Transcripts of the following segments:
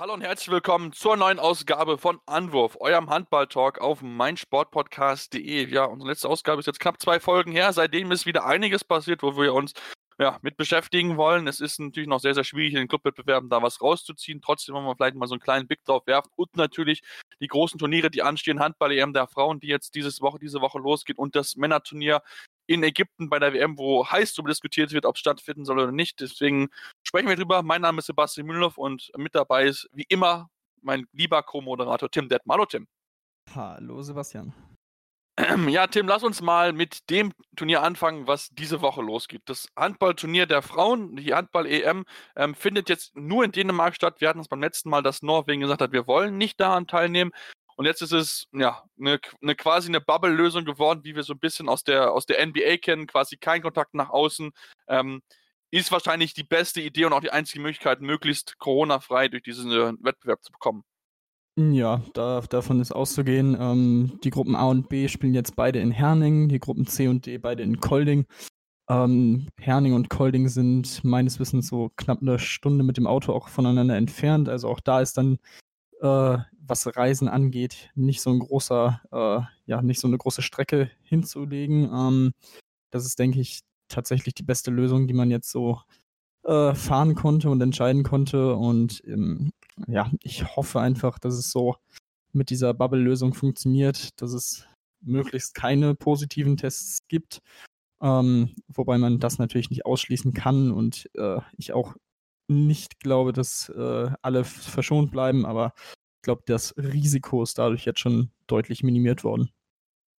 Hallo und herzlich willkommen zur neuen Ausgabe von Anwurf, eurem Handball-Talk auf meinsportpodcast.de. Ja, unsere letzte Ausgabe ist jetzt knapp zwei Folgen her. Seitdem ist wieder einiges passiert, wo wir uns ja, mit beschäftigen wollen. Es ist natürlich noch sehr, sehr schwierig, in den Clubwettbewerben da was rauszuziehen. Trotzdem wollen wir vielleicht mal so einen kleinen Blick drauf werfen. Und natürlich die großen Turniere, die anstehen. Handball-EM der Frauen, die jetzt dieses Woche, diese Woche losgeht. Und das Männerturnier in Ägypten bei der WM, wo heiß darüber diskutiert wird, ob es stattfinden soll oder nicht. Deswegen sprechen wir drüber. Mein Name ist Sebastian Mühlenhoff und mit dabei ist wie immer mein lieber Co-Moderator Tim Detmer. Hallo Tim. Hallo Sebastian. Ja, Tim, lass uns mal mit dem Turnier anfangen, was diese Woche losgeht. Das Handballturnier der Frauen, die Handball-EM, ähm, findet jetzt nur in Dänemark statt. Wir hatten es beim letzten Mal, dass Norwegen gesagt hat, wir wollen nicht daran teilnehmen. Und jetzt ist es ja eine, eine quasi eine Bubble-Lösung geworden, wie wir so ein bisschen aus der, aus der NBA kennen, quasi kein Kontakt nach außen. Ähm, ist wahrscheinlich die beste Idee und auch die einzige Möglichkeit, möglichst Corona-frei durch diesen äh, Wettbewerb zu bekommen. Ja, da, davon ist auszugehen. Ähm, die Gruppen A und B spielen jetzt beide in Herning, die Gruppen C und D beide in Kolding. Ähm, Herning und Kolding sind meines Wissens so knapp eine Stunde mit dem Auto auch voneinander entfernt. Also auch da ist dann äh, was Reisen angeht, nicht so ein großer, äh, ja, nicht so eine große Strecke hinzulegen. Ähm, das ist, denke ich, tatsächlich die beste Lösung, die man jetzt so äh, fahren konnte und entscheiden konnte. Und ähm, ja, ich hoffe einfach, dass es so mit dieser Bubble-Lösung funktioniert, dass es möglichst keine positiven Tests gibt. Ähm, wobei man das natürlich nicht ausschließen kann und äh, ich auch nicht glaube, dass äh, alle verschont bleiben, aber glaube, das Risiko ist dadurch jetzt schon deutlich minimiert worden.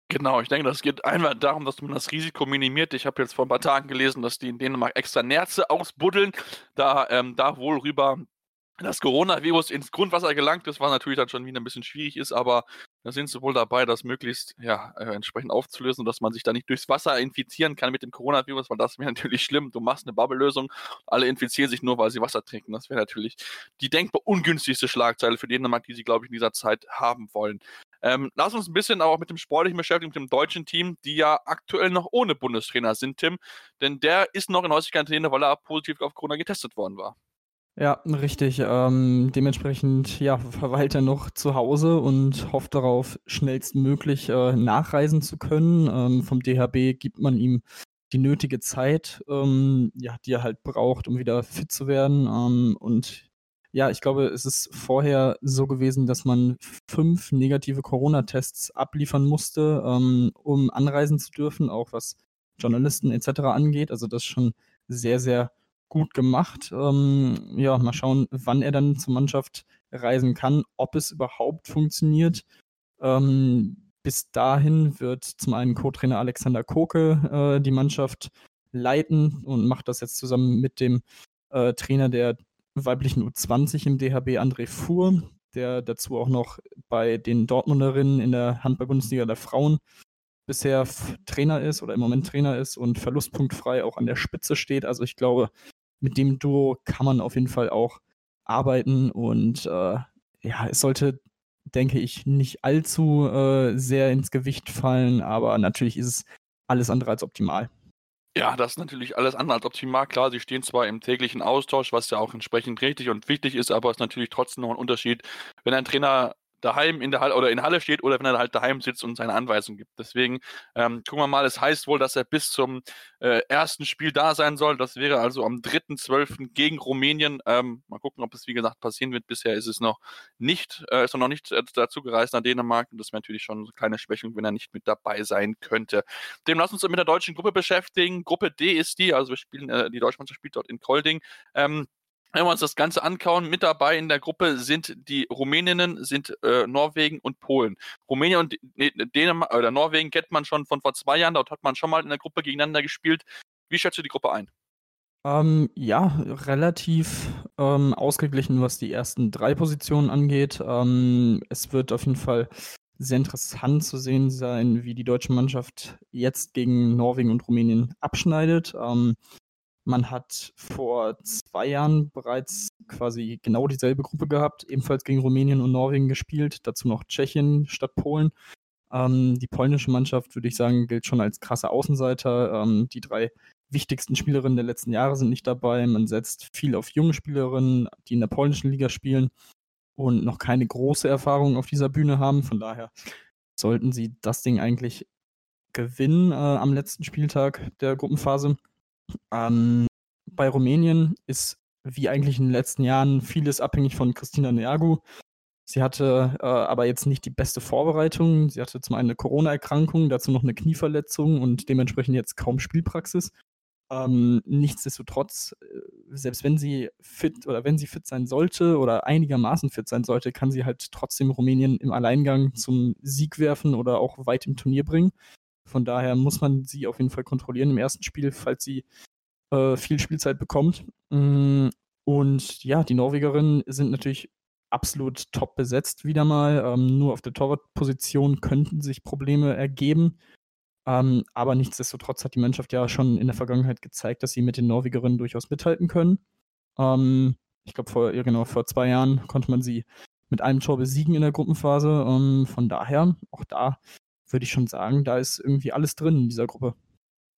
Genau, ich denke, das geht einmal darum, dass man das Risiko minimiert. Ich habe jetzt vor ein paar Tagen gelesen, dass die in Dänemark extra Nerze ausbuddeln, da, ähm, da wohl rüber das Coronavirus ins Grundwasser gelangt ist, was natürlich dann schon wieder ein bisschen schwierig ist, aber da sind sie wohl dabei, das möglichst ja, äh, entsprechend aufzulösen, dass man sich da nicht durchs Wasser infizieren kann mit dem Coronavirus, weil das wäre natürlich schlimm. Du machst eine Bubble-Lösung, alle infizieren sich nur, weil sie Wasser trinken. Das wäre natürlich die denkbar ungünstigste Schlagzeile für Dänemark, die sie, glaube ich, in dieser Zeit haben wollen. Ähm, lass uns ein bisschen auch mit dem Sportlichen beschäftigen, mit dem deutschen Team, die ja aktuell noch ohne Bundestrainer sind, Tim. Denn der ist noch in häuslicher Quarantäne, weil er positiv auf Corona getestet worden war. Ja, richtig. Ähm, dementsprechend ja, verweilt er noch zu Hause und hofft darauf, schnellstmöglich äh, nachreisen zu können. Ähm, vom DHB gibt man ihm die nötige Zeit, ähm, ja, die er halt braucht, um wieder fit zu werden. Ähm, und ja, ich glaube, es ist vorher so gewesen, dass man fünf negative Corona-Tests abliefern musste, ähm, um anreisen zu dürfen, auch was Journalisten etc. angeht. Also das ist schon sehr, sehr gut gemacht. Ähm, ja, mal schauen, wann er dann zur Mannschaft reisen kann, ob es überhaupt funktioniert. Ähm, bis dahin wird zum einen Co-Trainer Alexander Koke äh, die Mannschaft leiten und macht das jetzt zusammen mit dem äh, Trainer der weiblichen U20 im DHB André Fuhr, der dazu auch noch bei den Dortmunderinnen in der Handball-Bundesliga der Frauen bisher Trainer ist oder im Moment Trainer ist und verlustpunktfrei auch an der Spitze steht. Also ich glaube, mit dem Duo kann man auf jeden Fall auch arbeiten und äh, ja, es sollte, denke ich, nicht allzu äh, sehr ins Gewicht fallen, aber natürlich ist es alles andere als optimal. Ja, das ist natürlich alles andere als optimal. Klar, sie stehen zwar im täglichen Austausch, was ja auch entsprechend richtig und wichtig ist, aber es ist natürlich trotzdem noch ein Unterschied, wenn ein Trainer daheim in der Halle oder in Halle steht oder wenn er halt daheim sitzt und seine Anweisungen gibt. Deswegen ähm, gucken wir mal, es heißt wohl, dass er bis zum äh, ersten Spiel da sein soll. Das wäre also am 3.12. gegen Rumänien. Ähm, mal gucken, ob es wie gesagt passieren wird. Bisher ist es noch nicht, äh, ist er noch nicht äh, dazu gereist nach Dänemark und das wäre natürlich schon eine kleine Schwächung, wenn er nicht mit dabei sein könnte. Dem lass uns mit der deutschen Gruppe beschäftigen. Gruppe D ist die, also wir spielen, äh, die Deutschmannschaft spielt dort in Kolding. Ähm, wenn wir uns das Ganze anschauen, mit dabei in der Gruppe sind die Rumäninnen, sind äh, Norwegen und Polen. Rumänien und Dänemark oder Norwegen kennt man schon von vor zwei Jahren, dort hat man schon mal in der Gruppe gegeneinander gespielt. Wie schätzt du die Gruppe ein? Ähm, ja, relativ ähm, ausgeglichen, was die ersten drei Positionen angeht. Ähm, es wird auf jeden Fall sehr interessant zu sehen sein, wie die deutsche Mannschaft jetzt gegen Norwegen und Rumänien abschneidet. Ähm, man hat vor zwei Jahren bereits quasi genau dieselbe Gruppe gehabt, ebenfalls gegen Rumänien und Norwegen gespielt, dazu noch Tschechien statt Polen. Ähm, die polnische Mannschaft, würde ich sagen, gilt schon als krasser Außenseiter. Ähm, die drei wichtigsten Spielerinnen der letzten Jahre sind nicht dabei. Man setzt viel auf junge Spielerinnen, die in der polnischen Liga spielen und noch keine große Erfahrung auf dieser Bühne haben. Von daher sollten sie das Ding eigentlich gewinnen äh, am letzten Spieltag der Gruppenphase. Ähm, bei Rumänien ist wie eigentlich in den letzten Jahren vieles abhängig von Christina Neagu. Sie hatte äh, aber jetzt nicht die beste Vorbereitung. Sie hatte zum einen eine Corona-Erkrankung, dazu noch eine Knieverletzung und dementsprechend jetzt kaum Spielpraxis. Ähm, nichtsdestotrotz, äh, selbst wenn sie fit oder wenn sie fit sein sollte oder einigermaßen fit sein sollte, kann sie halt trotzdem Rumänien im Alleingang zum Sieg werfen oder auch weit im Turnier bringen. Von daher muss man sie auf jeden Fall kontrollieren im ersten Spiel, falls sie äh, viel Spielzeit bekommt. Mm, und ja, die Norwegerinnen sind natürlich absolut top besetzt wieder mal. Ähm, nur auf der Torwartposition könnten sich Probleme ergeben. Ähm, aber nichtsdestotrotz hat die Mannschaft ja schon in der Vergangenheit gezeigt, dass sie mit den Norwegerinnen durchaus mithalten können. Ähm, ich glaube, vor, ja genau, vor zwei Jahren konnte man sie mit einem Tor besiegen in der Gruppenphase. Ähm, von daher, auch da würde ich schon sagen, da ist irgendwie alles drin in dieser Gruppe.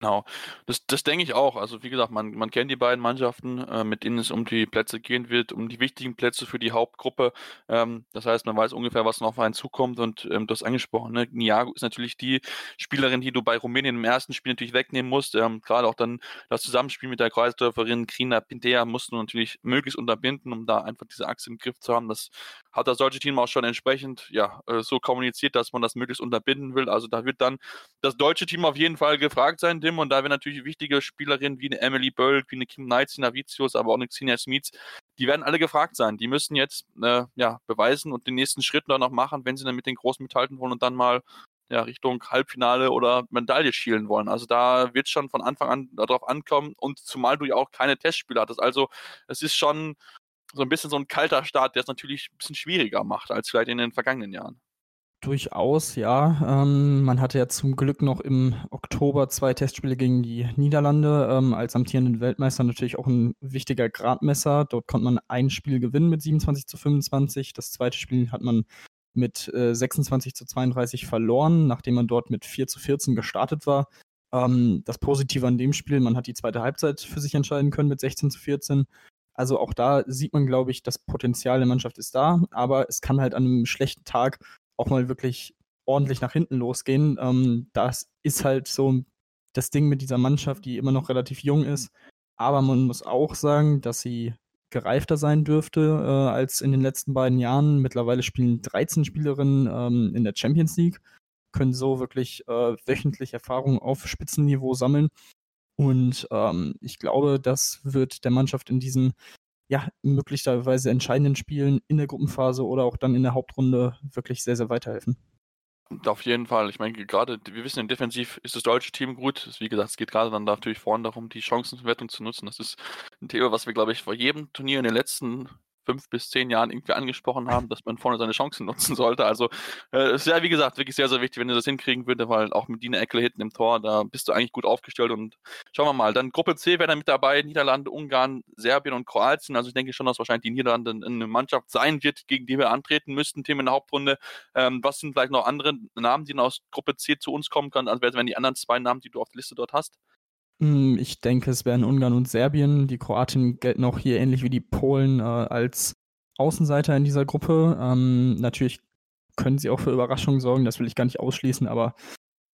Genau, das, das denke ich auch. Also wie gesagt, man, man kennt die beiden Mannschaften, äh, mit denen es um die Plätze gehen wird, um die wichtigen Plätze für die Hauptgruppe. Ähm, das heißt, man weiß ungefähr, was noch auf einen zukommt und ähm, das angesprochen. Ne? Niago ist natürlich die Spielerin, die du bei Rumänien im ersten Spiel natürlich wegnehmen musst. Ähm, Gerade auch dann das Zusammenspiel mit der Kreisdörferin Krina Pintea musst du natürlich möglichst unterbinden, um da einfach diese Achse im Griff zu haben. Das hat das deutsche Team auch schon entsprechend ja, äh, so kommuniziert, dass man das möglichst unterbinden will. Also da wird dann das deutsche Team auf jeden Fall gefragt sein, Tim, und da werden natürlich wichtige Spielerinnen wie eine Emily Bölk, wie eine Kim Knights, Navicius, aber auch eine Xenia Smits, die werden alle gefragt sein. Die müssen jetzt äh, ja, beweisen und den nächsten Schritt dann noch machen, wenn sie dann mit den Großen mithalten wollen und dann mal ja, Richtung Halbfinale oder Medaille schielen wollen. Also da wird schon von Anfang an darauf ankommen und zumal du ja auch keine Testspiele hattest. Also es ist schon so ein bisschen so ein kalter Start, der es natürlich ein bisschen schwieriger macht als vielleicht in den vergangenen Jahren. Durchaus, ja. Ähm, man hatte ja zum Glück noch im Oktober zwei Testspiele gegen die Niederlande. Ähm, als amtierenden Weltmeister natürlich auch ein wichtiger Gradmesser. Dort konnte man ein Spiel gewinnen mit 27 zu 25. Das zweite Spiel hat man mit äh, 26 zu 32 verloren, nachdem man dort mit 4 zu 14 gestartet war. Ähm, das Positive an dem Spiel, man hat die zweite Halbzeit für sich entscheiden können mit 16 zu 14. Also auch da sieht man, glaube ich, das Potenzial der Mannschaft ist da, aber es kann halt an einem schlechten Tag auch mal wirklich ordentlich nach hinten losgehen. Ähm, das ist halt so das Ding mit dieser Mannschaft, die immer noch relativ jung ist. Aber man muss auch sagen, dass sie gereifter sein dürfte äh, als in den letzten beiden Jahren. Mittlerweile spielen 13 Spielerinnen ähm, in der Champions League, können so wirklich äh, wöchentlich Erfahrung auf Spitzenniveau sammeln. Und ähm, ich glaube, das wird der Mannschaft in diesen ja, möglicherweise entscheidenden Spielen in der Gruppenphase oder auch dann in der Hauptrunde wirklich sehr, sehr weiterhelfen. Auf jeden Fall. Ich meine, gerade, wir wissen, defensiv ist das deutsche Team gut. Wie gesagt, es geht gerade dann natürlich vorne darum, die Chancenverwertung zu nutzen. Das ist ein Thema, was wir, glaube ich, vor jedem Turnier in den letzten fünf bis zehn Jahren irgendwie angesprochen haben, dass man vorne seine Chancen nutzen sollte. Also äh, ist ja, wie gesagt, wirklich sehr, sehr wichtig, wenn ihr das hinkriegen würde, weil auch mit Dina Eckle hinten im Tor, da bist du eigentlich gut aufgestellt und schauen wir mal. Dann Gruppe C wäre dann mit dabei, Niederlande, Ungarn, Serbien und Kroatien. Also ich denke schon, dass wahrscheinlich die Niederlande eine Mannschaft sein wird, gegen die wir antreten müssten, Themen in der Hauptrunde. Ähm, was sind vielleicht noch andere Namen, die aus Gruppe C zu uns kommen können? Also wären die anderen zwei Namen, die du auf der Liste dort hast? Hm, ich denke, es wären Ungarn und Serbien. Die Kroaten gelten auch hier ähnlich wie die Polen äh, als Außenseiter in dieser Gruppe. Ähm, natürlich können sie auch für Überraschungen sorgen, das will ich gar nicht ausschließen, aber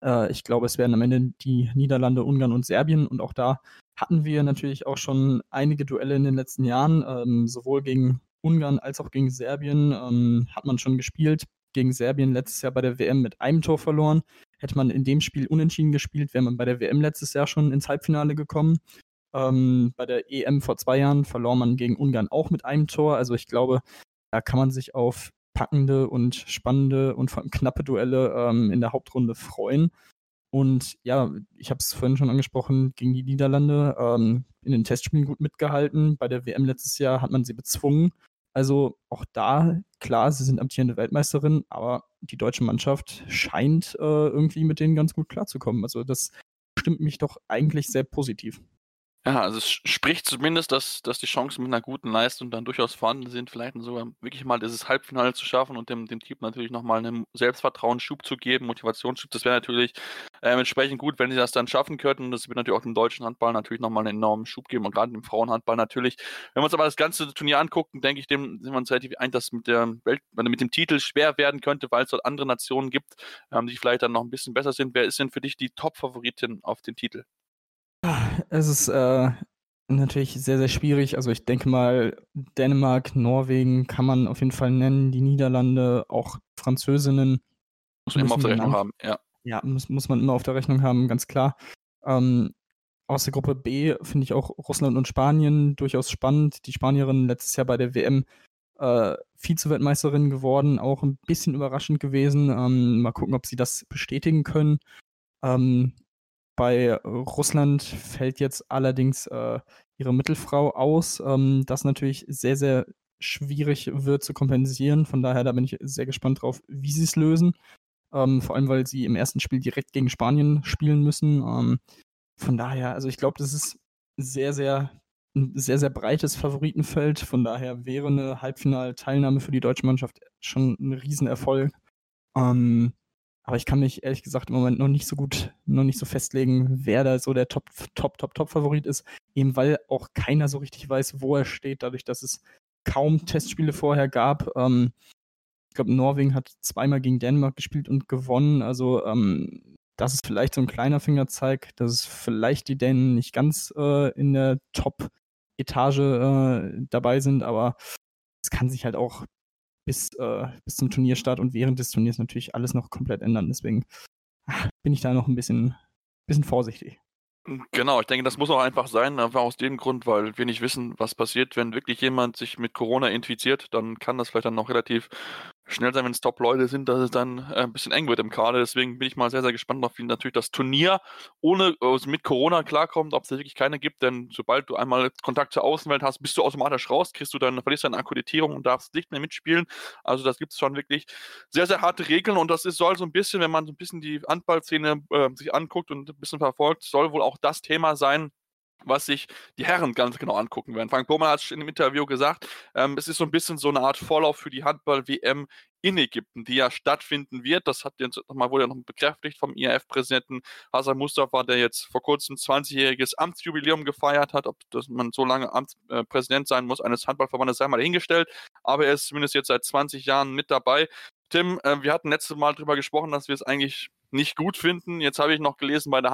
äh, ich glaube, es werden am Ende die Niederlande, Ungarn und Serbien und auch da hatten wir natürlich auch schon einige Duelle in den letzten Jahren, ähm, sowohl gegen Ungarn als auch gegen Serbien ähm, hat man schon gespielt. Gegen Serbien letztes Jahr bei der WM mit einem Tor verloren. Hätte man in dem Spiel unentschieden gespielt, wäre man bei der WM letztes Jahr schon ins Halbfinale gekommen. Ähm, bei der EM vor zwei Jahren verlor man gegen Ungarn auch mit einem Tor. Also ich glaube, da kann man sich auf packende und spannende und vor allem knappe Duelle ähm, in der Hauptrunde freuen. Und ja, ich habe es vorhin schon angesprochen, gegen die Niederlande. Ähm, in den Testspielen gut mitgehalten. Bei der WM letztes Jahr hat man sie bezwungen. Also auch da, klar, sie sind amtierende Weltmeisterin, aber die deutsche Mannschaft scheint äh, irgendwie mit denen ganz gut klarzukommen. Also das stimmt mich doch eigentlich sehr positiv. Ja, also es spricht zumindest, dass, dass die Chancen mit einer guten Leistung dann durchaus vorhanden sind, vielleicht sogar wirklich mal dieses Halbfinale zu schaffen und dem, dem Team natürlich nochmal einen Selbstvertrauensschub zu geben, Motivationsschub. Das wäre natürlich äh, entsprechend gut, wenn sie das dann schaffen könnten. Das wird natürlich auch dem deutschen Handball natürlich nochmal einen enormen Schub geben und gerade dem Frauenhandball natürlich. Wenn wir uns aber das ganze Turnier angucken, denke ich, dem sind wir uns relativ ein, dass mit, der Welt, mit dem Titel schwer werden könnte, weil es dort andere Nationen gibt, ähm, die vielleicht dann noch ein bisschen besser sind. Wer ist denn für dich die Top-Favoritin auf den Titel? Es ist äh, natürlich sehr, sehr schwierig. Also ich denke mal, Dänemark, Norwegen kann man auf jeden Fall nennen, die Niederlande, auch Französinnen. Muss man immer auf der Rechnung haben, ja. Ja, muss, muss man immer auf der Rechnung haben, ganz klar. Ähm, aus der Gruppe B finde ich auch Russland und Spanien durchaus spannend. Die Spanierin letztes Jahr bei der WM äh, Vize-Weltmeisterin geworden, auch ein bisschen überraschend gewesen. Ähm, mal gucken, ob sie das bestätigen können. Ähm, bei Russland fällt jetzt allerdings äh, ihre Mittelfrau aus, ähm, das natürlich sehr, sehr schwierig wird zu kompensieren. Von daher, da bin ich sehr gespannt drauf, wie sie es lösen. Ähm, vor allem, weil sie im ersten Spiel direkt gegen Spanien spielen müssen. Ähm, von daher, also ich glaube, das ist sehr, sehr ein sehr, sehr breites Favoritenfeld. Von daher wäre eine Halbfinalteilnahme für die deutsche Mannschaft schon ein Riesenerfolg. Ähm, aber ich kann mich ehrlich gesagt im Moment noch nicht so gut, noch nicht so festlegen, wer da so der Top, Top, Top, Top-Favorit ist. Eben weil auch keiner so richtig weiß, wo er steht, dadurch, dass es kaum Testspiele vorher gab. Ähm, ich glaube, Norwegen hat zweimal gegen Dänemark gespielt und gewonnen. Also ähm, das ist vielleicht so ein kleiner Fingerzeig, dass es vielleicht die Dänen nicht ganz äh, in der Top-Etage äh, dabei sind, aber es kann sich halt auch bis, äh, bis zum Turnierstart und während des Turniers natürlich alles noch komplett ändern. Deswegen ach, bin ich da noch ein bisschen, bisschen vorsichtig. Genau, ich denke, das muss auch einfach sein, einfach aus dem Grund, weil wir nicht wissen, was passiert, wenn wirklich jemand sich mit Corona infiziert, dann kann das vielleicht dann noch relativ schnell sein, wenn es Top-Leute sind, dass es dann äh, ein bisschen eng wird im Kader. Deswegen bin ich mal sehr, sehr gespannt auf wie natürlich das Turnier ohne also mit Corona klarkommt, ob es wirklich keine gibt, denn sobald du einmal Kontakt zur Außenwelt hast, bist du automatisch raus, kriegst du dann, verlierst deine Akkreditierung und darfst nicht mehr mitspielen. Also das gibt es schon wirklich sehr, sehr harte Regeln und das ist, soll so ein bisschen, wenn man so ein bisschen die Handballszene äh, sich anguckt und ein bisschen verfolgt, soll wohl auch das Thema sein, was sich die Herren ganz genau angucken werden. Frank Bohmann hat in dem Interview gesagt, ähm, es ist so ein bisschen so eine Art Vorlauf für die Handball-WM in Ägypten, die ja stattfinden wird. Das hat jetzt nochmal, wurde ja noch bekräftigt vom IAF-Präsidenten Hassan Mustafa, der jetzt vor kurzem 20-jähriges Amtsjubiläum gefeiert hat. Ob das man so lange Amtspräsident äh, sein muss eines Handballverbandes, sei mal dahingestellt. Aber er ist zumindest jetzt seit 20 Jahren mit dabei. Tim, äh, wir hatten letztes Mal darüber gesprochen, dass wir es eigentlich nicht gut finden. Jetzt habe ich noch gelesen bei der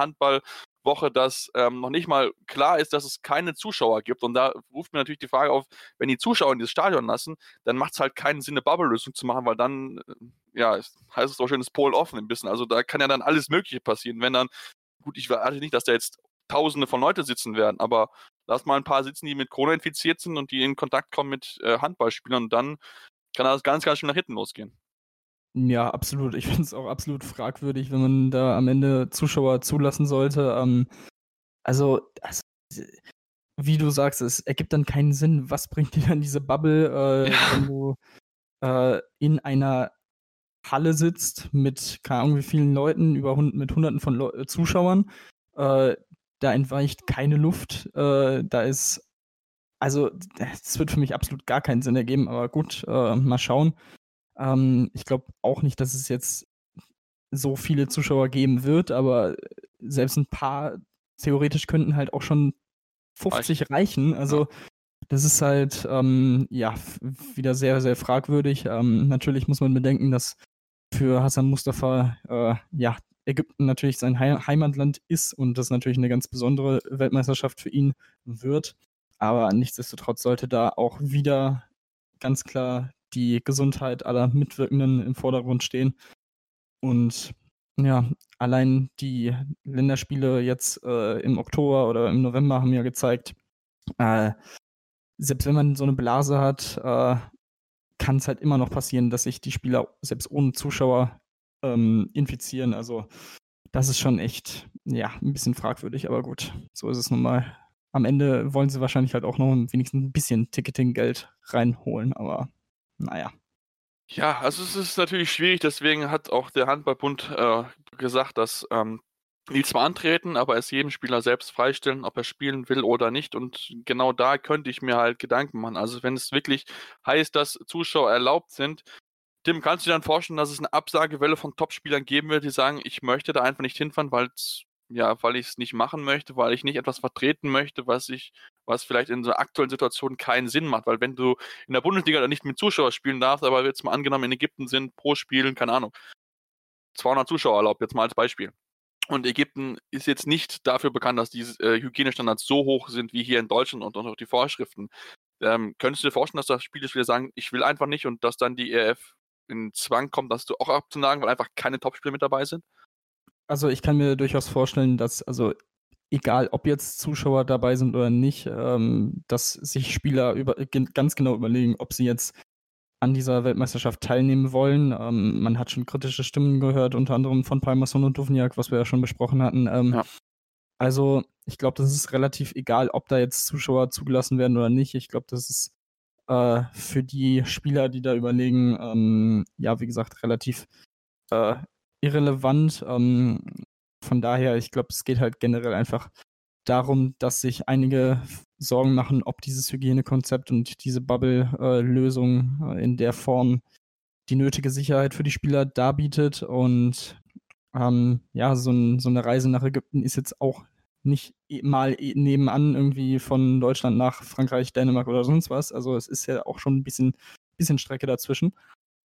Handballwoche, dass ähm, noch nicht mal klar ist, dass es keine Zuschauer gibt. Und da ruft mir natürlich die Frage auf, wenn die Zuschauer in dieses Stadion lassen, dann macht es halt keinen Sinn, eine Bubble-Lösung zu machen, weil dann, äh, ja, heißt es so schön, das Pol offen ein bisschen. Also da kann ja dann alles Mögliche passieren. Wenn dann, gut, ich erwarte nicht, dass da jetzt Tausende von Leute sitzen werden, aber lass mal ein paar sitzen, die mit Corona infiziert sind und die in Kontakt kommen mit äh, Handballspielern dann kann das ganz, ganz schnell nach hinten losgehen. Ja, absolut. Ich finde es auch absolut fragwürdig, wenn man da am Ende Zuschauer zulassen sollte. Ähm, also, also, wie du sagst, es ergibt dann keinen Sinn. Was bringt dir dann diese Bubble, äh, ja. wenn du äh, in einer Halle sitzt mit keine Ahnung wie vielen Leuten, über hund mit hunderten von Le äh, Zuschauern. Äh, da entweicht keine Luft. Äh, da ist also, das wird für mich absolut gar keinen Sinn ergeben, aber gut, äh, mal schauen. Ähm, ich glaube auch nicht, dass es jetzt so viele Zuschauer geben wird, aber selbst ein paar theoretisch könnten halt auch schon 50 reichen. Also das ist halt ähm, ja wieder sehr, sehr fragwürdig. Ähm, natürlich muss man bedenken, dass für Hassan Mustafa äh, ja Ägypten natürlich sein Heimatland ist und das natürlich eine ganz besondere Weltmeisterschaft für ihn wird. Aber nichtsdestotrotz sollte da auch wieder ganz klar die Gesundheit aller Mitwirkenden im Vordergrund stehen. Und ja, allein die Länderspiele jetzt äh, im Oktober oder im November haben ja gezeigt, äh, selbst wenn man so eine Blase hat, äh, kann es halt immer noch passieren, dass sich die Spieler selbst ohne Zuschauer ähm, infizieren. Also das ist schon echt, ja, ein bisschen fragwürdig, aber gut, so ist es nun mal. am Ende wollen sie wahrscheinlich halt auch noch wenigstens ein bisschen Ticketing-Geld reinholen, aber naja. Ja, also es ist natürlich schwierig, deswegen hat auch der Handballbund äh, gesagt, dass ähm, die zwar antreten, aber es jedem Spieler selbst freistellen, ob er spielen will oder nicht. Und genau da könnte ich mir halt Gedanken machen. Also wenn es wirklich heißt, dass Zuschauer erlaubt sind, Tim, kannst du dir dann vorstellen, dass es eine Absagewelle von Topspielern geben wird, die sagen, ich möchte da einfach nicht hinfahren, weil ja, weil ich es nicht machen möchte, weil ich nicht etwas vertreten möchte, was ich, was vielleicht in so einer aktuellen Situation keinen Sinn macht. Weil wenn du in der Bundesliga nicht mit Zuschauern spielen darfst, aber jetzt mal angenommen in Ägypten sind pro Spiel, keine Ahnung, 200 Zuschauer erlaubt, jetzt mal als Beispiel. Und Ägypten ist jetzt nicht dafür bekannt, dass die äh, Hygienestandards so hoch sind wie hier in Deutschland und, und auch die Vorschriften. Ähm, könntest du dir vorstellen, dass da Spieler sagen, ich will einfach nicht und dass dann die ERF in Zwang kommt, dass du auch abzunagen, weil einfach keine Topspiele mit dabei sind? Also ich kann mir durchaus vorstellen, dass, also egal ob jetzt Zuschauer dabei sind oder nicht, ähm, dass sich Spieler über, ganz genau überlegen, ob sie jetzt an dieser Weltmeisterschaft teilnehmen wollen. Ähm, man hat schon kritische Stimmen gehört, unter anderem von Palmerson und Duvniak, was wir ja schon besprochen hatten. Ähm, ja. Also ich glaube, das ist relativ egal, ob da jetzt Zuschauer zugelassen werden oder nicht. Ich glaube, das ist äh, für die Spieler, die da überlegen, ähm, ja, wie gesagt, relativ äh, irrelevant. Ähm, von daher, ich glaube, es geht halt generell einfach darum, dass sich einige Sorgen machen, ob dieses Hygienekonzept und diese Bubble-Lösung äh, in der Form die nötige Sicherheit für die Spieler darbietet. Und ähm, ja, so, ein, so, eine Reise nach Ägypten ist jetzt auch nicht mal nebenan irgendwie von Deutschland nach Frankreich, Dänemark oder sonst was. Also es ist ja auch schon ein bisschen, bisschen Strecke dazwischen.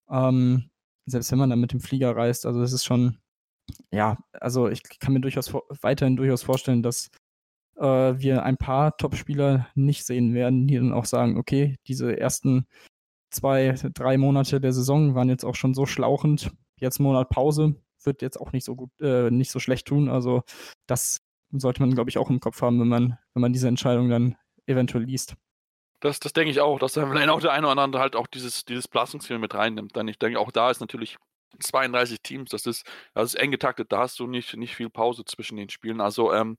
Ähm, selbst wenn man dann mit dem Flieger reist, also es ist schon, ja, also ich kann mir durchaus weiterhin durchaus vorstellen, dass äh, wir ein paar Top-Spieler nicht sehen werden, die dann auch sagen, okay, diese ersten zwei, drei Monate der Saison waren jetzt auch schon so schlauchend, jetzt Monat Pause wird jetzt auch nicht so gut, äh, nicht so schlecht tun. Also das sollte man, glaube ich, auch im Kopf haben, wenn man, wenn man diese Entscheidung dann eventuell liest. Das, das denke ich auch, dass dann vielleicht auch der eine oder andere halt auch dieses, dieses Belastungsziel mit reinnimmt. Denn ich denke, auch da ist natürlich 32 Teams, das ist, das ist eng getaktet, da hast du nicht, nicht viel Pause zwischen den Spielen. Also ähm,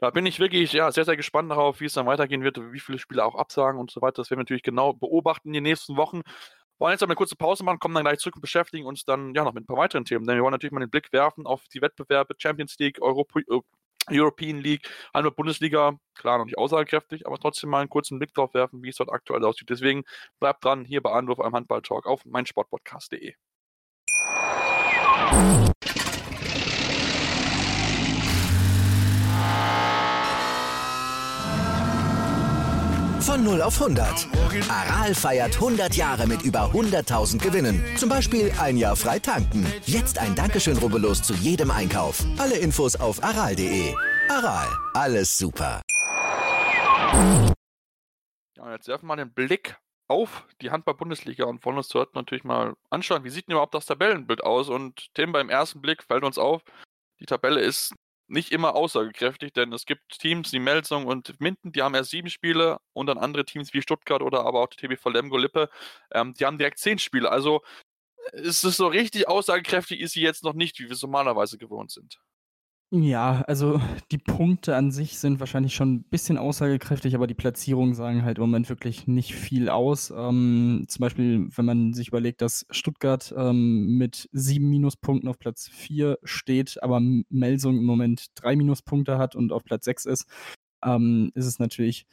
da bin ich wirklich ja, sehr, sehr gespannt darauf, wie es dann weitergehen wird, wie viele Spiele auch absagen und so weiter. Das werden wir natürlich genau beobachten in den nächsten Wochen. Wir wollen jetzt aber eine kurze Pause machen, kommen dann gleich zurück und beschäftigen uns dann ja noch mit ein paar weiteren Themen. Denn wir wollen natürlich mal den Blick werfen auf die Wettbewerbe Champions League, Europa, European League, einmal Bundesliga, klar noch nicht aussagekräftig, aber trotzdem mal einen kurzen Blick drauf werfen, wie es dort aktuell aussieht. Deswegen bleibt dran hier bei Anruf am Handball-Talk auf meinsportpodcast.de. Von 0 auf 100. Aral feiert 100 Jahre mit über 100.000 Gewinnen. Zum Beispiel ein Jahr frei tanken. Jetzt ein Dankeschön, rubbellos zu jedem Einkauf. Alle Infos auf aral.de. Aral, alles super. Ja, jetzt werfen wir mal den Blick auf die Handball-Bundesliga und wollen uns dort natürlich mal anschauen, wie sieht denn überhaupt das Tabellenbild aus? Und Tim, beim ersten Blick fällt uns auf, die Tabelle ist nicht immer aussagekräftig, denn es gibt Teams wie Melsung und Minden, die haben erst sieben Spiele und dann andere Teams wie Stuttgart oder aber auch TBV Lemgo Lippe, ähm, die haben direkt zehn Spiele. Also ist es so richtig aussagekräftig, ist sie jetzt noch nicht, wie wir es normalerweise gewohnt sind. Ja, also die Punkte an sich sind wahrscheinlich schon ein bisschen aussagekräftig, aber die Platzierungen sagen halt im Moment wirklich nicht viel aus. Ähm, zum Beispiel, wenn man sich überlegt, dass Stuttgart ähm, mit sieben Minuspunkten auf Platz vier steht, aber Melsung im Moment drei Minuspunkte hat und auf Platz sechs ist, ähm, ist es natürlich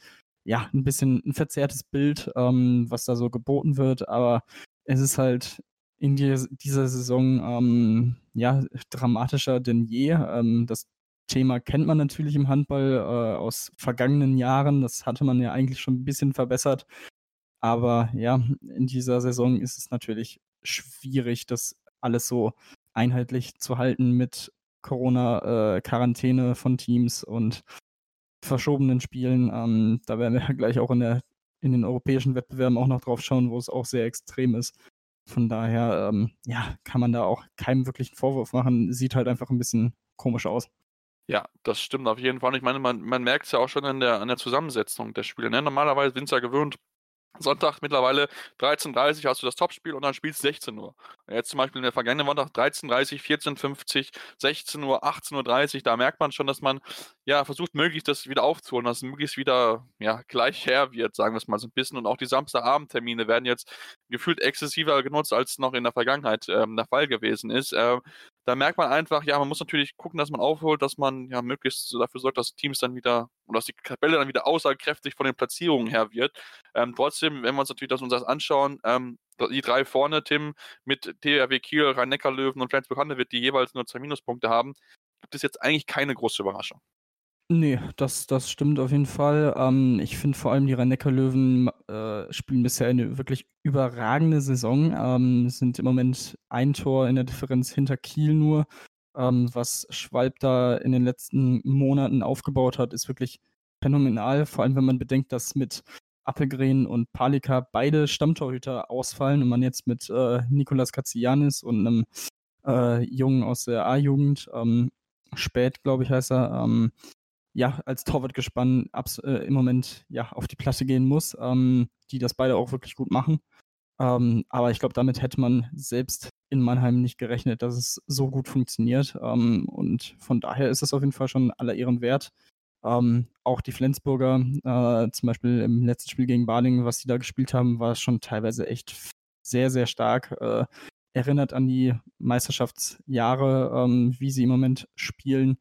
ja ein bisschen ein verzerrtes Bild, ähm, was da so geboten wird, aber es ist halt in die, dieser Saison ähm, ja, dramatischer denn je. Ähm, das Thema kennt man natürlich im Handball äh, aus vergangenen Jahren. Das hatte man ja eigentlich schon ein bisschen verbessert. Aber ja, in dieser Saison ist es natürlich schwierig, das alles so einheitlich zu halten mit Corona-Quarantäne äh, von Teams und verschobenen Spielen. Ähm, da werden wir gleich auch in, der, in den europäischen Wettbewerben auch noch drauf schauen, wo es auch sehr extrem ist. Von daher, ähm, ja, kann man da auch keinem wirklichen Vorwurf machen. Sieht halt einfach ein bisschen komisch aus. Ja, das stimmt auf jeden Fall. Ich meine, man, man merkt es ja auch schon an der, an der Zusammensetzung der Spiele. Ne? Normalerweise sind es ja gewöhnt, Sonntag mittlerweile 13.30 Uhr hast du das Topspiel und dann spielst du 16 Uhr. Jetzt zum Beispiel in der vergangenen Woche 13.30 14.50 16 Uhr, 18.30 Uhr, da merkt man schon, dass man ja versucht, möglichst das wieder aufzuholen, dass es möglichst wieder ja, gleich her wird, sagen wir es mal so ein bisschen. Und auch die Samstagabendtermine werden jetzt gefühlt exzessiver genutzt, als noch in der Vergangenheit ähm, der Fall gewesen ist. Ähm, da merkt man einfach, ja, man muss natürlich gucken, dass man aufholt, dass man ja möglichst dafür sorgt, dass Teams dann wieder, oder dass die Tabelle dann wieder aussagekräftig von den Platzierungen her wird. Ähm, trotzdem, wenn wir uns natürlich das, uns das anschauen, ähm, die drei vorne, Tim, mit THW Kiel, Rhein-Neckar-Löwen und Flensburg-Handewitt, die jeweils nur zwei Minuspunkte haben, gibt es jetzt eigentlich keine große Überraschung. Nee, das, das stimmt auf jeden Fall. Ähm, ich finde vor allem die Rhein-Neckar-Löwen äh, spielen bisher eine wirklich überragende Saison. Ähm, sind im Moment ein Tor in der Differenz hinter Kiel nur. Ähm, was Schwalb da in den letzten Monaten aufgebaut hat, ist wirklich phänomenal. Vor allem, wenn man bedenkt, dass mit Appelgren und Palika beide Stammtorhüter ausfallen und man jetzt mit äh, Nikolas Katsianis und einem äh, Jungen aus der A-Jugend, ähm, Spät, glaube ich, heißt er, ähm, ja, als Torwartgespann äh, im Moment ja auf die Platte gehen muss, ähm, die das beide auch wirklich gut machen. Ähm, aber ich glaube, damit hätte man selbst in Mannheim nicht gerechnet, dass es so gut funktioniert. Ähm, und von daher ist es auf jeden Fall schon aller Ehren wert. Ähm, auch die Flensburger, äh, zum Beispiel im letzten Spiel gegen Balingen, was sie da gespielt haben, war schon teilweise echt sehr, sehr stark. Äh, erinnert an die Meisterschaftsjahre, ähm, wie sie im Moment spielen.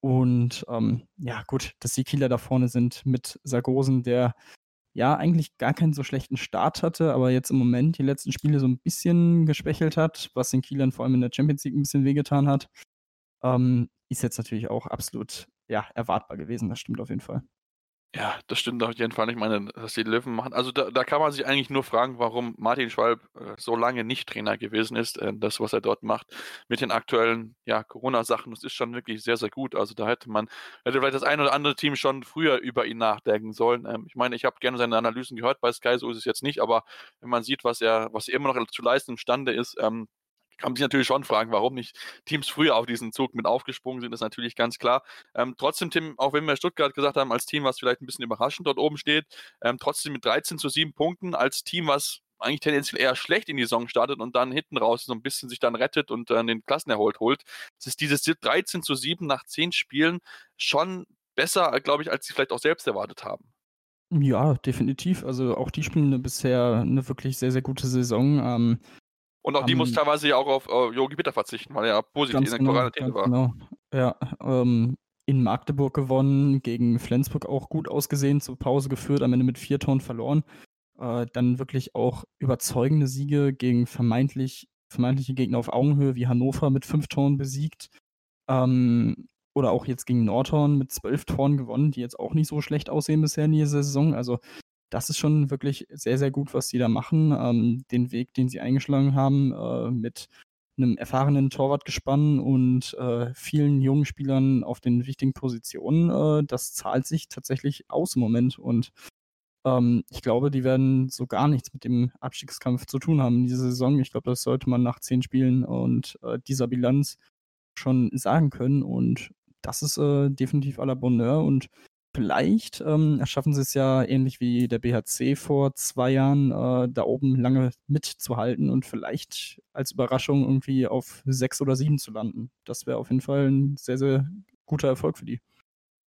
Und ähm, ja, gut, dass die Kieler da vorne sind mit Sargosen, der ja eigentlich gar keinen so schlechten Start hatte, aber jetzt im Moment die letzten Spiele so ein bisschen geschwächelt hat, was den Kielern vor allem in der Champions League ein bisschen wehgetan hat, ähm, ist jetzt natürlich auch absolut ja, erwartbar gewesen. Das stimmt auf jeden Fall. Ja, das stimmt auf jeden Fall. Ich meine, dass die Löwen machen. Also da, da kann man sich eigentlich nur fragen, warum Martin Schwalb äh, so lange nicht Trainer gewesen ist. Äh, das, was er dort macht mit den aktuellen ja, Corona-Sachen, das ist schon wirklich sehr, sehr gut. Also da hätte man, hätte vielleicht das ein oder andere Team schon früher über ihn nachdenken sollen. Ähm, ich meine, ich habe gerne seine Analysen gehört bei Sky, so ist es jetzt nicht, aber wenn man sieht, was er, was er immer noch zu leisten imstande ist, ähm, kann man sich natürlich schon fragen, warum nicht Teams früher auf diesen Zug mit aufgesprungen sind, ist natürlich ganz klar. Ähm, trotzdem, Tim, auch wenn wir Stuttgart gesagt haben, als Team, was vielleicht ein bisschen überraschend dort oben steht, ähm, trotzdem mit 13 zu 7 Punkten als Team, was eigentlich tendenziell eher schlecht in die Saison startet und dann hinten raus so ein bisschen sich dann rettet und dann den Klassenerhalt holt. Es ist dieses 13 zu 7 nach 10 Spielen schon besser, glaube ich, als sie vielleicht auch selbst erwartet haben. Ja, definitiv. Also auch die spielen bisher eine wirklich sehr, sehr gute Saison. Ähm, und auch die muss teilweise ja auch auf äh, Yogi Bitter verzichten, weil er positiv in der genau, Quarantäne war. Genau. Ja, ähm, in Magdeburg gewonnen, gegen Flensburg auch gut ausgesehen, zur Pause geführt, am Ende mit vier Toren verloren. Äh, dann wirklich auch überzeugende Siege gegen vermeintlich, vermeintliche Gegner auf Augenhöhe wie Hannover mit fünf Toren besiegt. Ähm, oder auch jetzt gegen Nordhorn mit zwölf Toren gewonnen, die jetzt auch nicht so schlecht aussehen bisher in dieser Saison. Also das ist schon wirklich sehr, sehr gut, was sie da machen. Ähm, den Weg, den sie eingeschlagen haben, äh, mit einem erfahrenen Torwartgespann und äh, vielen jungen Spielern auf den wichtigen Positionen, äh, das zahlt sich tatsächlich aus im Moment. Und ähm, ich glaube, die werden so gar nichts mit dem Abstiegskampf zu tun haben in dieser Saison. Ich glaube, das sollte man nach zehn Spielen und äh, dieser Bilanz schon sagen können. Und das ist äh, definitiv à la Bonheur. Und Vielleicht ähm, schaffen sie es ja ähnlich wie der BHC vor zwei Jahren, äh, da oben lange mitzuhalten und vielleicht als Überraschung irgendwie auf sechs oder sieben zu landen. Das wäre auf jeden Fall ein sehr, sehr guter Erfolg für die.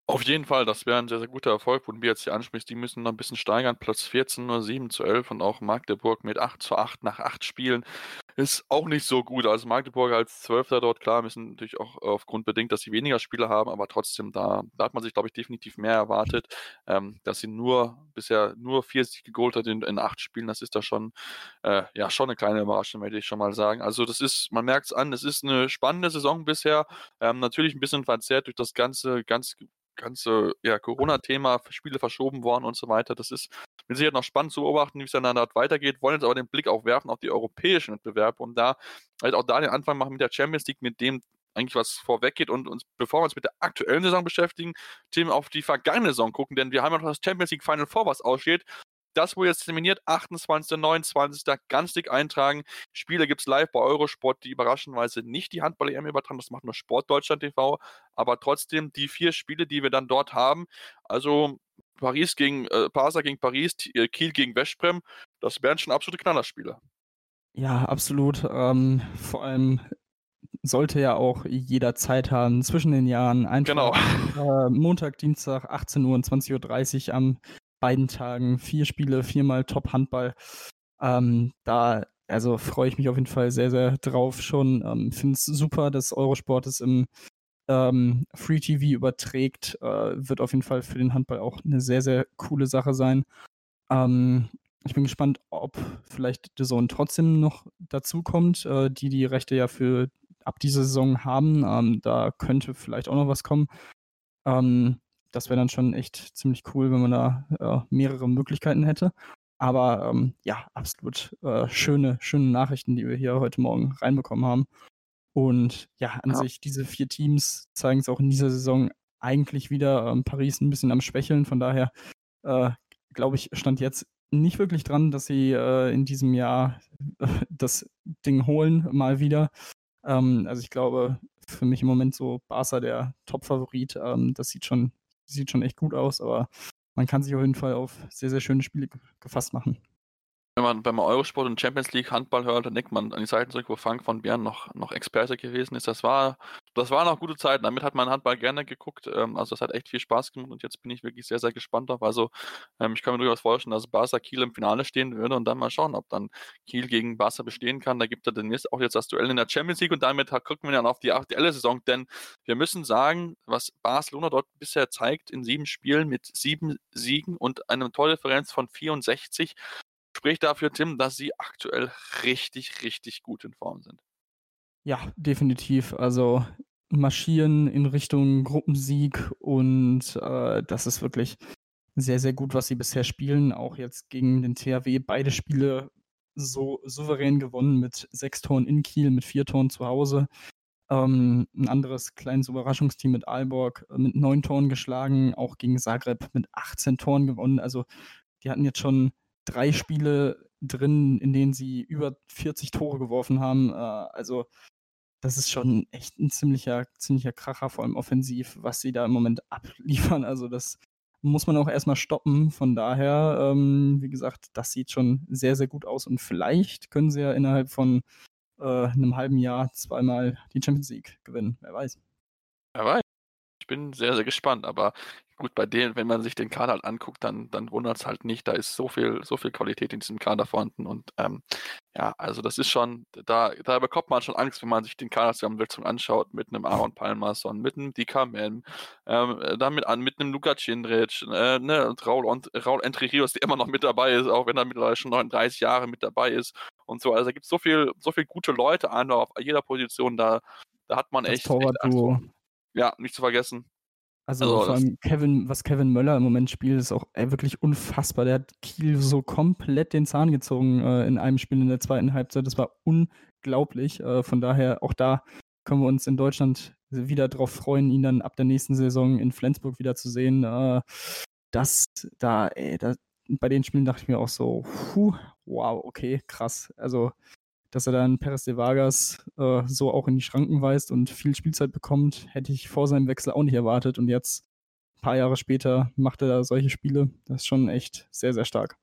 Auf jeden Fall, das wäre ein sehr, sehr guter Erfolg, wo du jetzt hier ansprichst. Die müssen noch ein bisschen steigern. Platz 14 nur 7 zu 11 und auch Magdeburg mit 8 zu 8 nach 8 Spielen ist auch nicht so gut. Also Magdeburg als Zwölfter dort, klar, müssen natürlich auch aufgrund bedingt, dass sie weniger Spieler haben, aber trotzdem, da, da hat man sich, glaube ich, definitiv mehr erwartet. Ähm, dass sie nur bisher nur vier Siege geholt hat in, in acht Spielen, das ist da schon, äh, ja, schon eine kleine Überraschung, würde ich schon mal sagen. Also das ist, man merkt es an, es ist eine spannende Saison bisher. Ähm, natürlich ein bisschen verzerrt durch das ganze, ganz ganze ja, Corona-Thema, Spiele verschoben worden und so weiter. Das ist mit Sicherheit noch spannend zu beobachten, wie es dann dort weitergeht. Wollen jetzt aber den Blick auch werfen auf die europäischen Wettbewerbe und da halt auch da den Anfang machen mit der Champions League, mit dem eigentlich was vorweggeht und uns, bevor wir uns mit der aktuellen Saison beschäftigen, Themen auf die vergangene Saison gucken, denn wir haben ja noch das Champions League Final Four, was aussteht. Das wurde jetzt terminiert, 28. 29. ganz dick eintragen. Spiele gibt es live bei Eurosport, die überraschenderweise nicht die Handball-EM übertragen, das macht nur Sport Deutschland TV, aber trotzdem die vier Spiele, die wir dann dort haben. Also Paris gegen äh, Barca gegen Paris, äh, Kiel gegen Westbrem, das wären schon absolute Knallerspiele. Ja, absolut. Ähm, vor allem sollte ja auch jeder Zeit haben zwischen den Jahren. Einfach genau. Äh, Montag, Dienstag, 18 Uhr und 20.30 Uhr an beiden Tagen. Vier Spiele, viermal Top-Handball. Ähm, da also freue ich mich auf jeden Fall sehr, sehr drauf schon. Ähm, Finde es super, dass Eurosport es im ähm, Free TV überträgt. Äh, wird auf jeden Fall für den Handball auch eine sehr, sehr coole Sache sein. Ähm, ich bin gespannt, ob vielleicht The Zone trotzdem noch dazukommt, äh, die die Rechte ja für ab dieser Saison haben. Ähm, da könnte vielleicht auch noch was kommen. Ähm, das wäre dann schon echt ziemlich cool, wenn man da äh, mehrere Möglichkeiten hätte. Aber ähm, ja, absolut äh, schöne, schöne Nachrichten, die wir hier heute Morgen reinbekommen haben. Und ja, an ja. sich, diese vier Teams zeigen es auch in dieser Saison eigentlich wieder. Ähm, Paris ein bisschen am Schwächeln, von daher äh, glaube ich, stand jetzt nicht wirklich dran, dass sie äh, in diesem Jahr äh, das Ding holen, mal wieder. Ähm, also ich glaube, für mich im Moment so Barca der Top-Favorit. Ähm, das sieht schon, sieht schon echt gut aus, aber man kann sich auf jeden Fall auf sehr, sehr schöne Spiele gefasst machen wenn man beim Eurosport und Champions League Handball hört, dann denkt man an die Zeiten zurück, wo Frank von Bern noch, noch Experte gewesen ist. Das war, das waren auch gute Zeiten. Damit hat man Handball gerne geguckt. Ähm, also das hat echt viel Spaß gemacht und jetzt bin ich wirklich sehr, sehr gespannt darauf. Also ähm, ich kann mir durchaus vorstellen, dass Barca Kiel im Finale stehen würde und dann mal schauen, ob dann Kiel gegen Barca bestehen kann. Da gibt es dann jetzt auch jetzt das Duell in der Champions League und damit gucken wir dann auf die aktuelle Saison, denn wir müssen sagen, was Barcelona dort bisher zeigt in sieben Spielen mit sieben Siegen und einer Tordifferenz von 64 spricht dafür, Tim, dass sie aktuell richtig, richtig gut in Form sind. Ja, definitiv. Also marschieren in Richtung Gruppensieg und äh, das ist wirklich sehr, sehr gut, was sie bisher spielen. Auch jetzt gegen den THW beide Spiele so souverän gewonnen mit sechs Toren in Kiel, mit vier Toren zu Hause. Ähm, ein anderes kleines Überraschungsteam mit Aalborg äh, mit neun Toren geschlagen, auch gegen Zagreb mit 18 Toren gewonnen. Also die hatten jetzt schon drei Spiele drin, in denen sie über 40 Tore geworfen haben. Äh, also das ist schon echt ein ziemlicher, ziemlicher Kracher, vor allem offensiv, was sie da im Moment abliefern. Also das muss man auch erstmal stoppen. Von daher, ähm, wie gesagt, das sieht schon sehr, sehr gut aus. Und vielleicht können sie ja innerhalb von äh, einem halben Jahr zweimal die Champions League gewinnen. Wer weiß. Wer weiß. Ich bin sehr, sehr gespannt, aber gut, bei denen, wenn man sich den Kader halt anguckt, dann, dann wundert es halt nicht. Da ist so viel, so viel Qualität in diesem Kader vorhanden. Und ähm, ja, also das ist schon, da, da bekommt man schon Angst, wenn man sich den Kader Kaderzusammensetzung anschaut, mit einem Aaron Palmerson, mit einem Dika Mem, ähm, damit an, mit einem Luka Cindric, äh, ne, und Raul, und, Raul Entre Rios, der immer noch mit dabei ist, auch wenn er mittlerweile schon 39 Jahre mit dabei ist und so. Also da gibt es so viel, so viel gute Leute einfach auf jeder Position, da, da hat man echt, echt Angst. Ja, nicht zu vergessen. Also, also vor allem Kevin, was Kevin Möller im Moment spielt, ist auch ey, wirklich unfassbar. Der hat Kiel so komplett den Zahn gezogen äh, in einem Spiel in der zweiten Halbzeit. Das war unglaublich. Äh, von daher, auch da können wir uns in Deutschland wieder darauf freuen, ihn dann ab der nächsten Saison in Flensburg wieder zu sehen. Äh, das da, ey, da, bei den Spielen dachte ich mir auch so, puh, wow, okay, krass. Also dass er dann Perez de Vargas äh, so auch in die Schranken weist und viel Spielzeit bekommt, hätte ich vor seinem Wechsel auch nicht erwartet. Und jetzt, ein paar Jahre später, macht er da solche Spiele. Das ist schon echt sehr, sehr stark.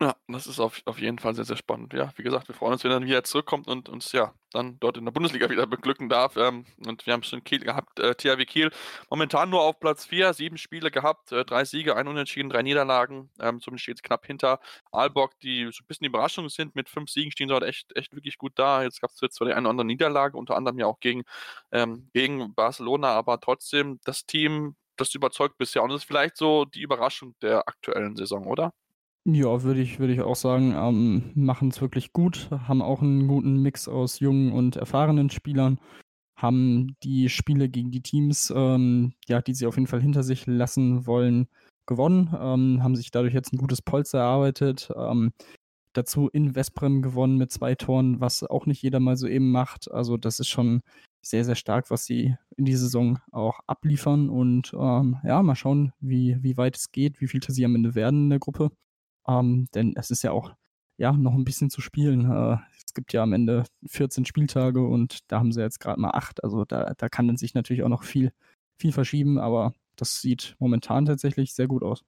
Ja, das ist auf, auf jeden Fall sehr, sehr spannend. Ja, wie gesagt, wir freuen uns, wenn er wieder zurückkommt und uns ja dann dort in der Bundesliga wieder beglücken darf. Ähm, und wir haben schon Kiel gehabt, äh, THW Kiel momentan nur auf Platz 4, sieben Spiele gehabt, äh, drei Siege, ein Unentschieden, drei Niederlagen. Ähm, somit steht es knapp hinter Aalborg, die so ein bisschen die Überraschung sind. Mit fünf Siegen stehen sie halt echt, echt wirklich gut da. Jetzt gab es zwar die eine oder andere Niederlage, unter anderem ja auch gegen, ähm, gegen Barcelona, aber trotzdem das Team, das überzeugt bisher. Und das ist vielleicht so die Überraschung der aktuellen Saison, oder? Ja, würde ich, würde ich auch sagen, ähm, machen es wirklich gut, haben auch einen guten Mix aus jungen und erfahrenen Spielern, haben die Spiele gegen die Teams, ähm, ja, die sie auf jeden Fall hinter sich lassen wollen, gewonnen, ähm, haben sich dadurch jetzt ein gutes Polster erarbeitet. Ähm, dazu in Westbrem gewonnen mit zwei Toren, was auch nicht jeder mal so eben macht. Also das ist schon sehr, sehr stark, was sie in die Saison auch abliefern. Und ähm, ja, mal schauen, wie, wie weit es geht, wie viel sie am Ende werden in der Gruppe. Ähm, denn es ist ja auch ja, noch ein bisschen zu spielen. Äh, es gibt ja am Ende 14 Spieltage und da haben sie jetzt gerade mal acht. Also da, da kann dann sich natürlich auch noch viel, viel verschieben, aber das sieht momentan tatsächlich sehr gut aus.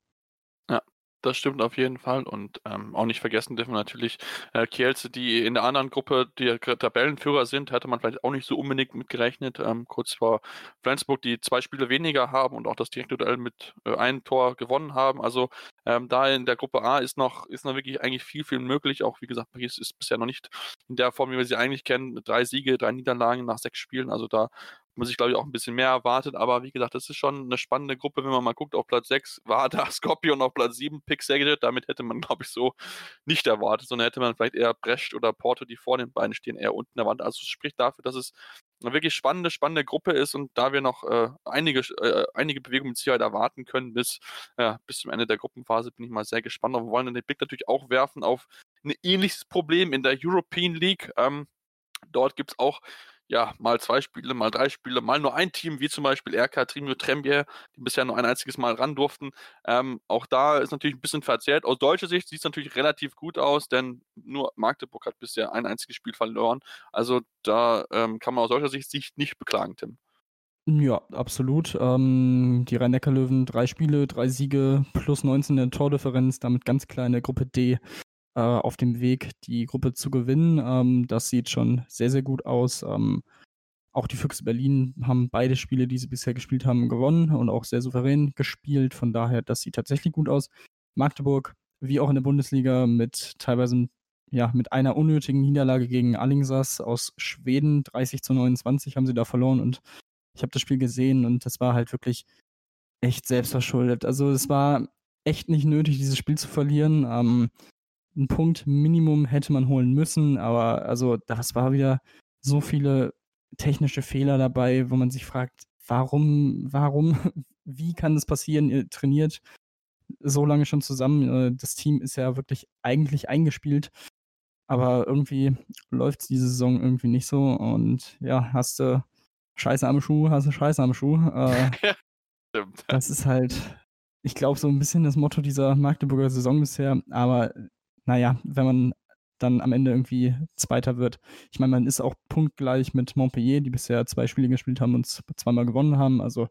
Das stimmt auf jeden Fall und ähm, auch nicht vergessen dürfen wir natürlich äh, Kielce, die in der anderen Gruppe die Tabellenführer sind, hätte man vielleicht auch nicht so unbedingt mit gerechnet. Ähm, kurz vor Flensburg, die zwei Spiele weniger haben und auch das direkte Duell mit äh, einem Tor gewonnen haben. Also ähm, da in der Gruppe A ist noch, ist noch wirklich eigentlich viel, viel möglich. Auch wie gesagt, Paris ist bisher noch nicht in der Form, wie wir sie eigentlich kennen. Drei Siege, drei Niederlagen nach sechs Spielen. Also da man sich, glaube ich, auch ein bisschen mehr erwartet. Aber wie gesagt, das ist schon eine spannende Gruppe, wenn man mal guckt. Auf Platz 6 war da Scorpion, auf Platz 7 Pixelated. Damit hätte man, glaube ich, so nicht erwartet, sondern hätte man vielleicht eher Brecht oder Porto, die vor den beiden stehen, eher unten erwartet. Also es spricht dafür, dass es eine wirklich spannende, spannende Gruppe ist und da wir noch äh, einige, äh, einige Bewegungen mit Sicherheit erwarten können bis, äh, bis zum Ende der Gruppenphase, bin ich mal sehr gespannt. Aber wir wollen den Blick natürlich auch werfen auf ein ähnliches Problem in der European League. Ähm, dort gibt es auch ja, mal zwei Spiele, mal drei Spiele, mal nur ein Team, wie zum Beispiel RK Trimio Trembier, die bisher nur ein einziges Mal ran durften. Ähm, auch da ist natürlich ein bisschen verzerrt. Aus deutscher Sicht sieht es natürlich relativ gut aus, denn nur Magdeburg hat bisher ein einziges Spiel verloren. Also da ähm, kann man aus deutscher Sicht sich nicht beklagen, Tim. Ja, absolut. Ähm, die Rhein-Neckar-Löwen, drei Spiele, drei Siege, plus 19 in der Tordifferenz, damit ganz klar in der Gruppe D äh, auf dem Weg, die Gruppe zu gewinnen. Ähm, das sieht schon sehr, sehr gut aus. Ähm, auch die Füchse Berlin haben beide Spiele, die sie bisher gespielt haben, gewonnen und auch sehr souverän gespielt. Von daher, das sieht tatsächlich gut aus. Magdeburg, wie auch in der Bundesliga, mit teilweise ja, mit einer unnötigen Niederlage gegen Alingsas aus Schweden, 30 zu 29 haben sie da verloren und ich habe das Spiel gesehen und das war halt wirklich echt selbstverschuldet. Also es war echt nicht nötig, dieses Spiel zu verlieren. Ähm, ein Punkt Minimum hätte man holen müssen, aber also das war wieder so viele technische Fehler dabei, wo man sich fragt, warum, warum, wie kann das passieren? Ihr trainiert so lange schon zusammen. Äh, das Team ist ja wirklich eigentlich eingespielt, aber irgendwie läuft es diese Saison irgendwie nicht so und ja, hast du Scheiße am Schuh, hast du Scheiße am Schuh. Äh. Das ist halt, ich glaube, so ein bisschen das Motto dieser Magdeburger Saison bisher, aber naja, wenn man dann am Ende irgendwie Zweiter wird. Ich meine, man ist auch punktgleich mit Montpellier, die bisher zwei Spiele gespielt haben und zweimal gewonnen haben. Also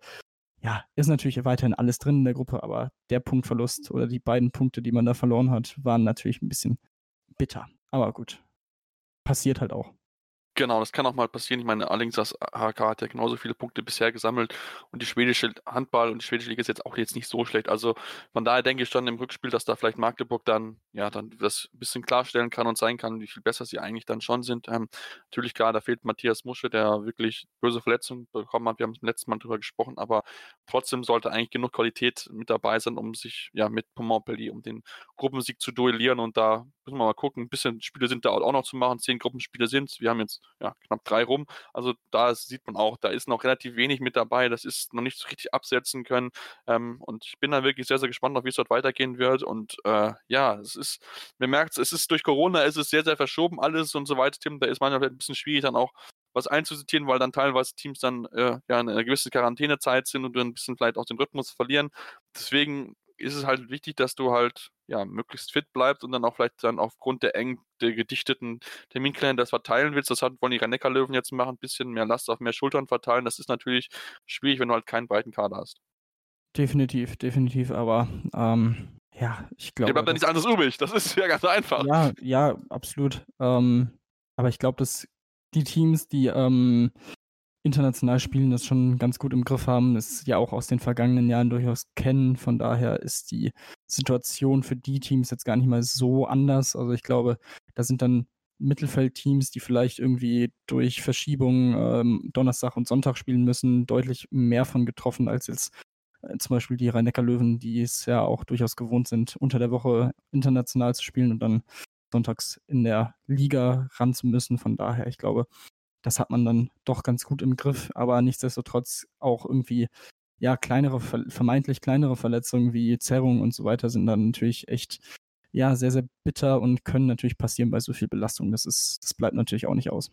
ja, ist natürlich weiterhin alles drin in der Gruppe, aber der Punktverlust oder die beiden Punkte, die man da verloren hat, waren natürlich ein bisschen bitter. Aber gut, passiert halt auch. Genau, das kann auch mal passieren. Ich meine, allerdings das HK hat ja genauso viele Punkte bisher gesammelt und die schwedische Handball und die schwedische Liga ist jetzt auch jetzt nicht so schlecht. Also von daher denke ich schon im Rückspiel, dass da vielleicht Magdeburg dann ja dann das ein bisschen klarstellen kann und zeigen kann, wie viel besser sie eigentlich dann schon sind. Ähm, natürlich klar, da fehlt Matthias Musche, der wirklich böse Verletzungen bekommen hat. Wir haben es letzten Mal drüber gesprochen, aber trotzdem sollte eigentlich genug Qualität mit dabei sein, um sich ja mit Montpellier um den Gruppensieg zu duellieren und da müssen wir mal gucken. Ein bisschen Spiele sind da auch noch zu machen. Zehn Gruppenspiele sind. Wir haben jetzt ja, knapp drei rum. Also da sieht man auch, da ist noch relativ wenig mit dabei. Das ist noch nicht so richtig absetzen können. Ähm, und ich bin da wirklich sehr, sehr gespannt, auf wie es dort weitergehen wird. Und äh, ja, es ist, man merkt es, ist durch Corona, ist sehr, sehr verschoben alles und so weiter, Tim. Da ist manchmal ein bisschen schwierig dann auch was einzusitieren, weil dann teilweise Teams dann äh, ja in einer gewissen Quarantänezeit sind und ein bisschen vielleicht auch den Rhythmus verlieren. Deswegen ist es halt wichtig, dass du halt ja möglichst fit bleibst und dann auch vielleicht dann aufgrund der eng der gedichteten Terminkalender das verteilen willst. Das wollen die Rhein-Neckar-Löwen jetzt machen, ein bisschen mehr Last auf mehr Schultern verteilen. Das ist natürlich schwierig, wenn du halt keinen breiten Kader hast. Definitiv, definitiv, aber ähm, ja, ich glaube. Dir bleibt ja nichts anderes übrig, das ist ja ganz einfach. Ja, ja, absolut. Ähm, aber ich glaube, dass die Teams, die ähm, international spielen, das schon ganz gut im Griff haben, es ja auch aus den vergangenen Jahren durchaus kennen. Von daher ist die Situation für die Teams jetzt gar nicht mal so anders. Also ich glaube, da sind dann Mittelfeldteams, die vielleicht irgendwie durch Verschiebungen ähm, Donnerstag und Sonntag spielen müssen, deutlich mehr von getroffen als jetzt äh, zum Beispiel die Rhein-Neckar-Löwen, die es ja auch durchaus gewohnt sind, unter der Woche international zu spielen und dann sonntags in der Liga ran zu müssen. Von daher, ich glaube, das hat man dann doch ganz gut im Griff, aber nichtsdestotrotz auch irgendwie, ja, kleinere, vermeintlich kleinere Verletzungen wie Zerrung und so weiter sind dann natürlich echt, ja, sehr, sehr bitter und können natürlich passieren bei so viel Belastung. Das ist, das bleibt natürlich auch nicht aus.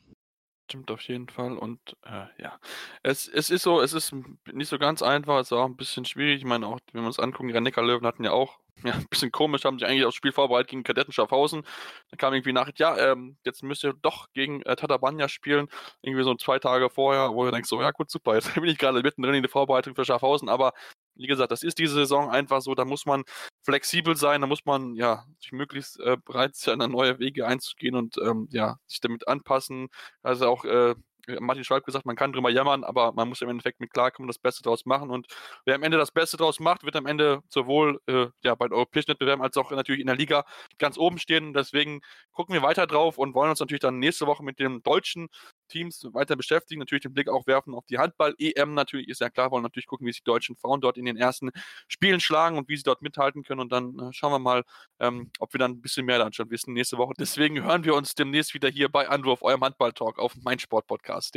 Stimmt auf jeden Fall. Und äh, ja, es, es ist so, es ist nicht so ganz einfach, es ist auch ein bisschen schwierig. Ich meine, auch wenn wir uns angucken, die Rhein-Neckar-Löwen hatten ja auch ja, ein bisschen komisch, haben sich eigentlich aufs Spiel vorbereitet gegen Kadetten Schaffhausen. Dann kam irgendwie Nachricht, ja, ähm, jetzt müsst ihr doch gegen äh, Tatabanya spielen, irgendwie so zwei Tage vorher, wo ihr denkt, so, ja gut, super, jetzt bin ich gerade mittendrin in der Vorbereitung für Schaffhausen, aber wie gesagt, das ist diese Saison einfach so, da muss man flexibel sein, da muss man ja sich möglichst äh, bereit sein, neue Wege einzugehen und ähm, ja, sich damit anpassen. Also auch äh, Martin Schwalb gesagt, man kann drüber jammern, aber man muss im Endeffekt mit klarkommen, das Beste daraus machen. Und wer am Ende das Beste daraus macht, wird am Ende sowohl äh, ja, bei den europäischen Wettbewerben als auch natürlich in der Liga ganz oben stehen. Deswegen gucken wir weiter drauf und wollen uns natürlich dann nächste Woche mit den deutschen Teams weiter beschäftigen. Natürlich den Blick auch werfen auf die Handball-EM. Natürlich ist ja klar, wollen natürlich gucken, wie sich die deutschen Frauen dort in den ersten Spielen schlagen und wie sie dort mithalten können. Und dann äh, schauen wir mal, ähm, ob wir dann ein bisschen mehr dann schon wissen nächste Woche. Deswegen hören wir uns demnächst wieder hier bei Anwurf, eurem Handball-Talk auf meinsportpodcast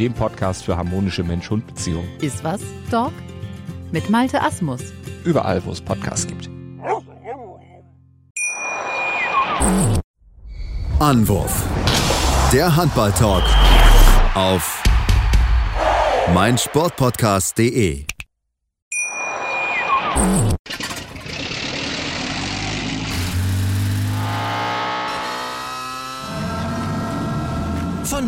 dem Podcast für harmonische Mensch-Hund-Beziehungen. Iswas Dog? Mit Malte Asmus. Überall, wo es Podcasts gibt. Anwurf. Der Handball-Talk auf meinsportpodcast.de.